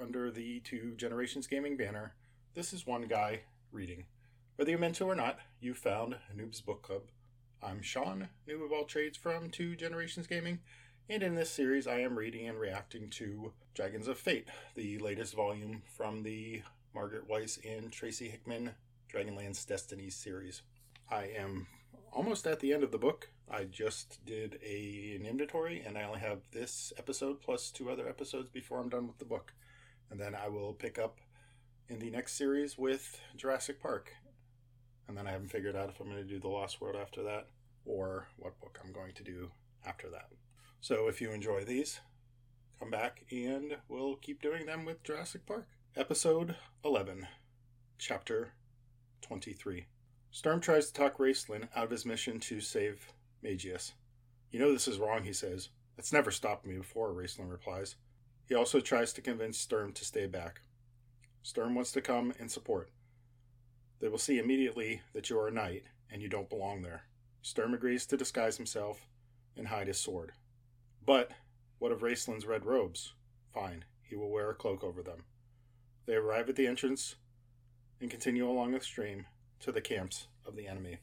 under the Two Generations Gaming banner, this is one guy reading. Whether you meant to or not, you found Noob's Book Club. I'm Sean, noob of all trades from Two Generations Gaming, and in this series I am reading and reacting to Dragons of Fate, the latest volume from the Margaret Weis and Tracy Hickman Dragonlance Destinies series. I am almost at the end of the book. I just did a, an inventory and I only have this episode plus two other episodes before I'm done with the book. And then I will pick up in the next series with Jurassic Park. And then I haven't figured out if I'm going to do The Lost World after that or what book I'm going to do after that. So if you enjoy these, come back and we'll keep doing them with Jurassic Park. Episode 11, Chapter 23. Storm tries to talk Raistlin out of his mission to save Magius. You know this is wrong, he says. It's never stopped me before, Raistlin replies. He also tries to convince Sturm to stay back. Sturm wants to come and support. They will see immediately that you are a knight and you don't belong there. Sturm agrees to disguise himself and hide his sword. But what of Raistlin's red robes? Fine, he will wear a cloak over them. They arrive at the entrance and continue along the stream to the camps of the enemy.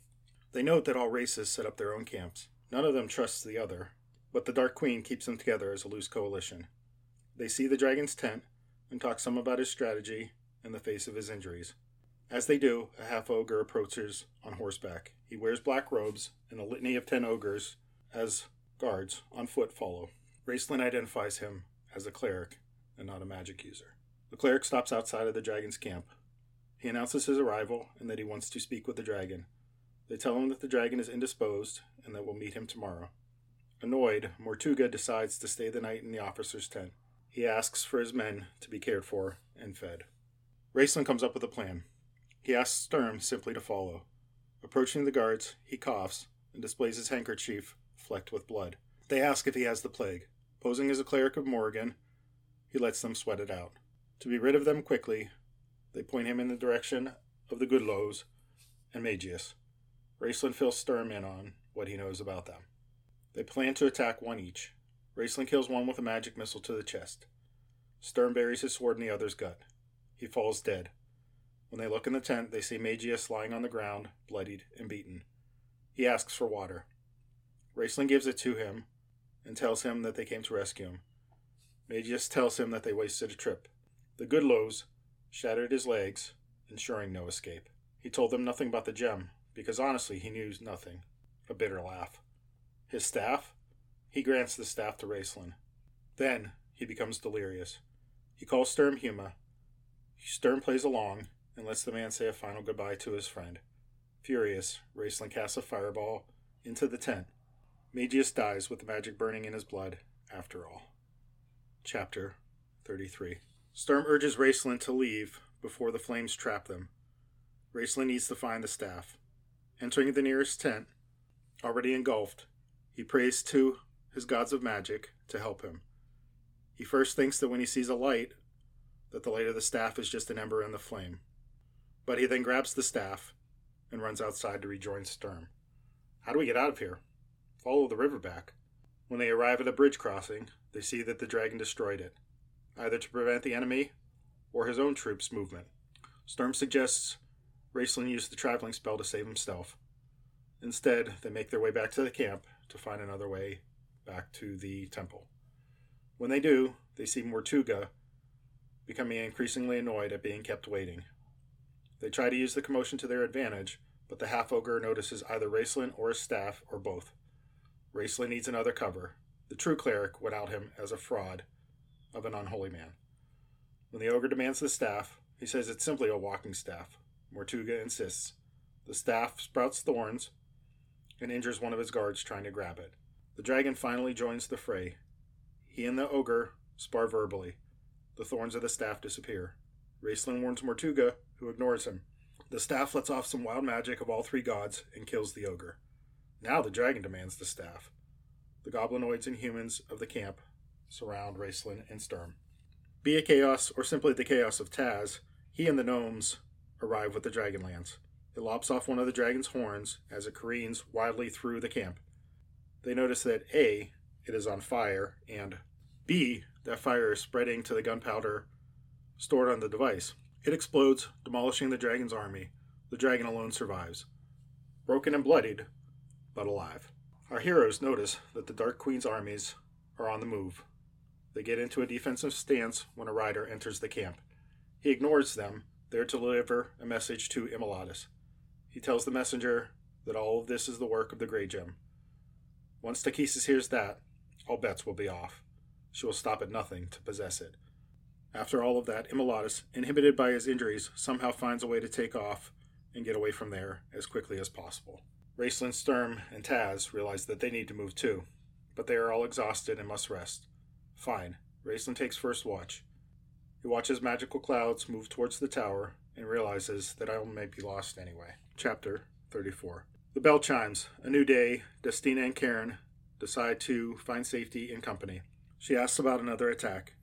They note that all races set up their own camps. None of them trusts the other, but the Dark Queen keeps them together as a loose coalition. They see the dragon's tent and talk some about his strategy in the face of his injuries. As they do, a half ogre approaches on horseback. He wears black robes, and a litany of ten ogres, as guards, on foot follow. Raistlin identifies him as a cleric and not a magic user. The cleric stops outside of the dragon's camp. He announces his arrival and that he wants to speak with the dragon. They tell him that the dragon is indisposed and that we'll meet him tomorrow. Annoyed, Mortuga decides to stay the night in the officer's tent. He asks for his men to be cared for and fed. Raistlin comes up with a plan. He asks Sturm simply to follow. Approaching the guards, he coughs and displays his handkerchief flecked with blood. They ask if he has the plague. Posing as a cleric of Morgion, he lets them sweat it out. To be rid of them quickly, they point him in the direction of the Goodlows and Magius. Raistlin fills Sturm in on what he knows about them. They plan to attack one each. Raistlin kills one with a magic missile to the chest. Sturm buries his sword in the other's gut. He falls dead. When they look in the tent, they see Magius lying on the ground, bloodied and beaten. He asks for water. Raistlin gives it to him and tells him that they came to rescue him. Magius tells him that they wasted a trip. The Goodlows shattered his legs, ensuring no escape. He told them nothing about the gem, because honestly he knew nothing. A bitter laugh. His staff? He grants the staff to Raistlin. Then he becomes delirious. He calls Sturm Huma. Sturm plays along and lets the man say a final goodbye to his friend. Furious, Raistlin casts a fireball into the tent. Magius dies with the magic burning in his blood after all. Chapter 33 Sturm urges Raistlin to leave before the flames trap them. Raistlin needs to find the staff. Entering the nearest tent, already engulfed, he prays to his gods of magic to help him. He first thinks that when he sees a light, that the light of the staff is just an ember in the flame. But he then grabs the staff and runs outside to rejoin Sturm. How do we get out of here? Follow the river back. When they arrive at a bridge crossing, they see that the dragon destroyed it either to prevent the enemy or his own troops' movement. Sturm suggests Raistlin use the traveling spell to save himself. Instead, they make their way back to the camp to find another way back to the temple. When they do, they see Mortuga becoming increasingly annoyed at being kept waiting. They try to use the commotion to their advantage, but the half ogre notices either Raistlin or his staff or both. Raistlin needs another cover. The true cleric would out him as a fraud of an unholy man. When the ogre demands the staff, he says it's simply a walking staff. Mortuga insists. The staff sprouts thorns and injures one of his guards trying to grab it. The dragon finally joins the fray. He and the ogre spar verbally. The thorns of the staff disappear. Raistlin warns Mortuga, who ignores him. The staff lets off some wild magic of all three gods and kills the ogre. Now the dragon demands the staff. The goblinoids and humans of the camp surround Raistlin and Sturm. Be it chaos or simply the chaos of Taz, he and the gnomes arrive with the Dragonlance. It lops off one of the dragon's horns as it careens wildly through the camp. They notice that A, it is on fire, and B, that fire is spreading to the gunpowder stored on the device. It explodes, demolishing the dragon's army. The dragon alone survives. Broken and bloodied, but alive. Our heroes notice that the Dark Queen's armies are on the move. They get into a defensive stance when a rider enters the camp. He ignores them, there to deliver a message to Immolatus. He tells the messenger that all of this is the work of the Grey Gem. Once Takhisis hears that, all bets will be off. She will stop at nothing to possess it. After all of that, Immolatus, inhibited by his injuries, somehow finds a way to take off and get away from there as quickly as possible. Raistlin, Sturm, and Taz realize that they need to move too, but they are all exhausted and must rest. Fine, Raistlin takes first watch. He watches magical clouds move towards the tower and realizes that I may be lost anyway. Chapter 34 The bell chimes. A new day. Destina and Kairn decide to find safety in company. She asks about another attack.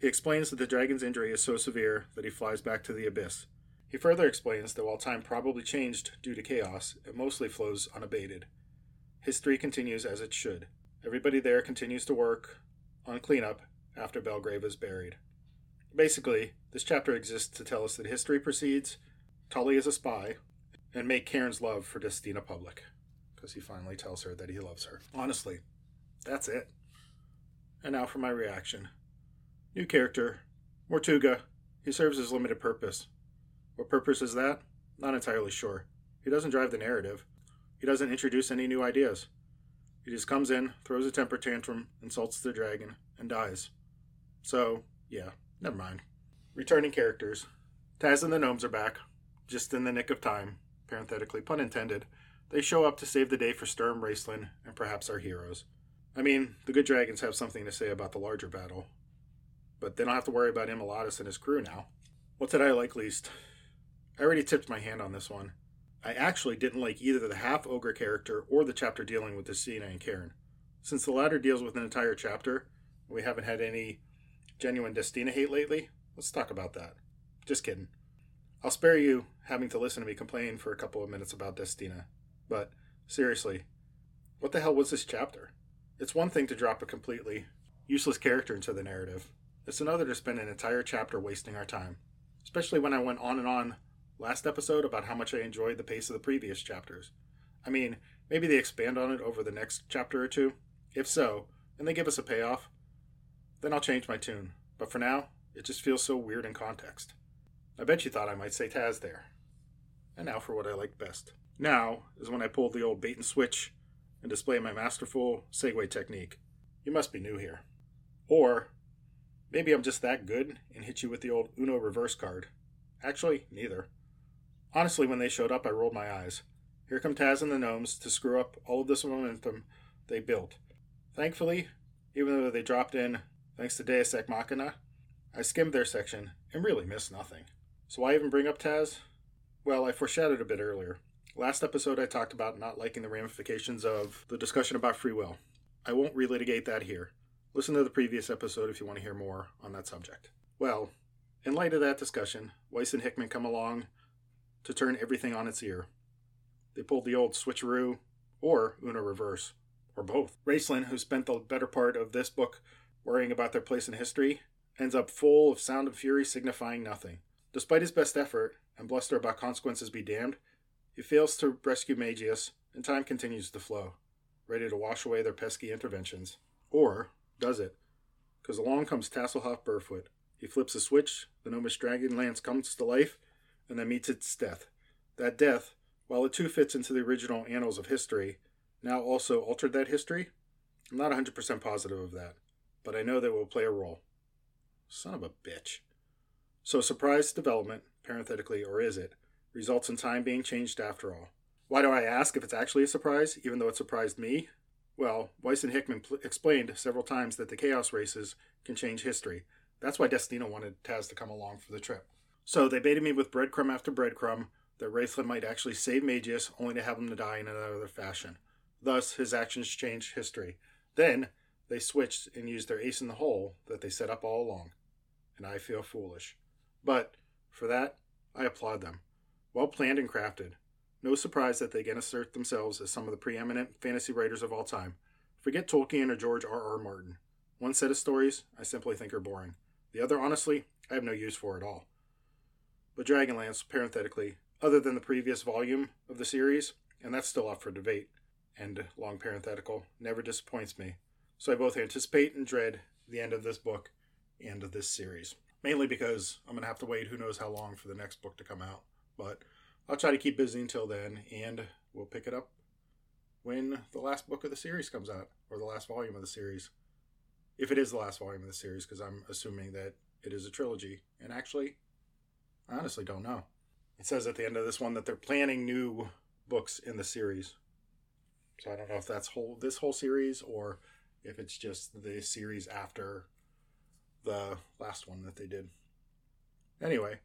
He explains that the dragon's injury is so severe that he flies back to the abyss. He further explains that while time probably changed due to chaos, it mostly flows unabated. History continues as it should. Everybody there continues to work on cleanup after Belgrave is buried. Basically, this chapter exists to tell us that history proceeds, Tully is a spy, and make Kairn's love for Destina public. Because he finally tells her that he loves her. Honestly, that's it. And now for my reaction. New character, Mortuga. He serves his limited purpose. What purpose is that? Not entirely sure. He doesn't drive the narrative. He doesn't introduce any new ideas. He just comes in, throws a temper tantrum, insults the dragon, and dies. So, yeah, never mind. Returning characters. Taz and the gnomes are back, just in the nick of time, parenthetically pun intended. They show up to save the day for Sturm, Raistlin, and perhaps our heroes. I mean, the good dragons have something to say about the larger battle, but they don't have to worry about Immolatus and his crew now. What did I like least? I already tipped my hand on this one. I actually didn't like either the half ogre character or the chapter dealing with Destina and Kairn. Since the latter deals with an entire chapter, we haven't had any genuine Destina hate lately, let's talk about that. Just kidding. I'll spare you having to listen to me complain for a couple of minutes about Destina, but seriously, what the hell was this chapter? It's one thing to drop a completely useless character into the narrative. It's another to spend an entire chapter wasting our time, especially when I went on and on last episode about how much I enjoyed the pace of the previous chapters. I mean, maybe they expand on it over the next chapter or two. If so, and they give us a payoff, then I'll change my tune. But for now, it just feels so weird in context. I bet you thought I might say Taz there. And now for what I like best. Now is when I pull the old bait and switch and display my masterful segue technique. You must be new here. Or maybe I'm just that good and hit you with the old Uno reverse card. Actually, neither. Honestly, when they showed up, I rolled my eyes. Here come Taz and the gnomes to screw up all of this momentum they built. Thankfully, even though they dropped in thanks to Deus Ex Machina, I skimmed their section and really missed nothing. So why even bring up Taz? Well, I foreshadowed a bit earlier. Last episode, I talked about not liking the ramifications of the discussion about free will. I won't relitigate that here. Listen to the previous episode if you want to hear more on that subject. Well, in light of that discussion, Weis and Hickman come along to turn everything on its ear. They pulled the old switcheroo, or Una reverse, or both. Raistlin, who spent the better part of this book worrying about their place in history, ends up full of sound and fury signifying nothing. Despite his best effort and bluster about consequences be damned, he fails to rescue Magius, and time continues to flow, ready to wash away their pesky interventions. Or does it? Because along comes Tasslehoff Burrfoot. He flips a switch, the gnomish dragon lance comes to life, and then meets its death. That death, while it too fits into the original annals of history, now also altered that history? I'm not 100% positive of that, but I know that will play a role. Son of a bitch. So, surprise development, parenthetically, or is it, results in time being changed after all. Why do I ask if it's actually a surprise, even though it surprised me? Well, Weis and Hickman pl- explained several times that the Chaos races can change history. That's why Destina wanted Taz to come along for the trip. So they baited me with breadcrumb after breadcrumb that Raistlin might actually save Magius, only to have him to die in another fashion. Thus, his actions changed history. Then, they switched and used their ace in the hole that they set up all along. And I feel foolish. But, for that, I applaud them. Well planned and crafted. No surprise that they again assert themselves as some of the preeminent fantasy writers of all time. Forget Tolkien or George R. R. Martin. One set of stories I simply think are boring. The other, honestly, I have no use for at all. But Dragonlance, parenthetically, other than the previous volume of the series, and that's still up for debate, and long parenthetical, never disappoints me. So I both anticipate and dread the end of this book and of this series. Mainly because I'm going to have to wait who knows how long for the next book to come out. But I'll try to keep busy until then, and we'll pick it up when the last book of the series comes out, or the last volume of the series. If it is the last volume of the series, because I'm assuming that it is a trilogy. And actually, I honestly don't know. It says at the end of this one that they're planning new books in the series. So I don't know if that's whole this whole series or if it's just the series after the last one that they did. Anyway,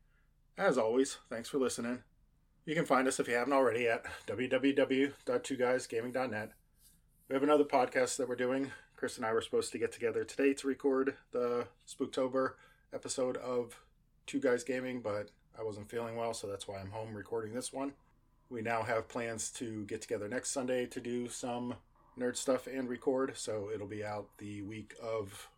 as always, thanks for listening. You can find us if you haven't already at www.twoguysgaming.net. We have another podcast that we're doing. Chris and I were supposed to get together today to record the Spooktober episode of Two Guys Gaming, but I wasn't feeling well, so that's why I'm home recording this one. We now have plans to get together next Sunday to do some nerd stuff and record, so it'll be out the week of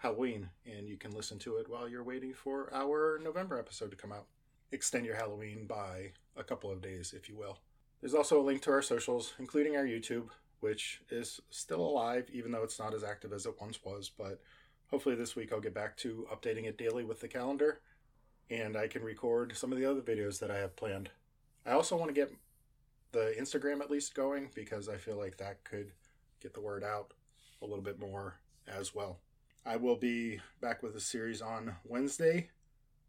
Halloween, and you can listen to it while you're waiting for our November episode to come out. Extend your Halloween by a couple of days, if you will. There's also a link to our socials, including our YouTube, which is still alive, even though it's not as active as it once was. But hopefully, this week I'll get back to updating it daily with the calendar, and I can record some of the other videos that I have planned. I also want to get the Instagram at least going because I feel like that could get the word out a little bit more as well. I will be back with a series on Wednesday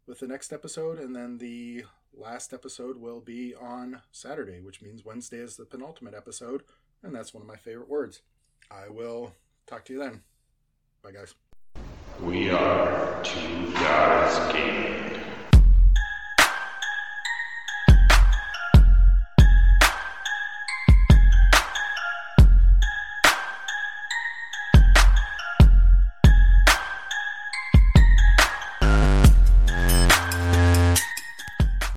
with the next episode, and then the last episode will be on Saturday, which means Wednesday is the penultimate episode, and that's one of my favorite words. I will talk to you then. Bye, guys. We are two guys gaming.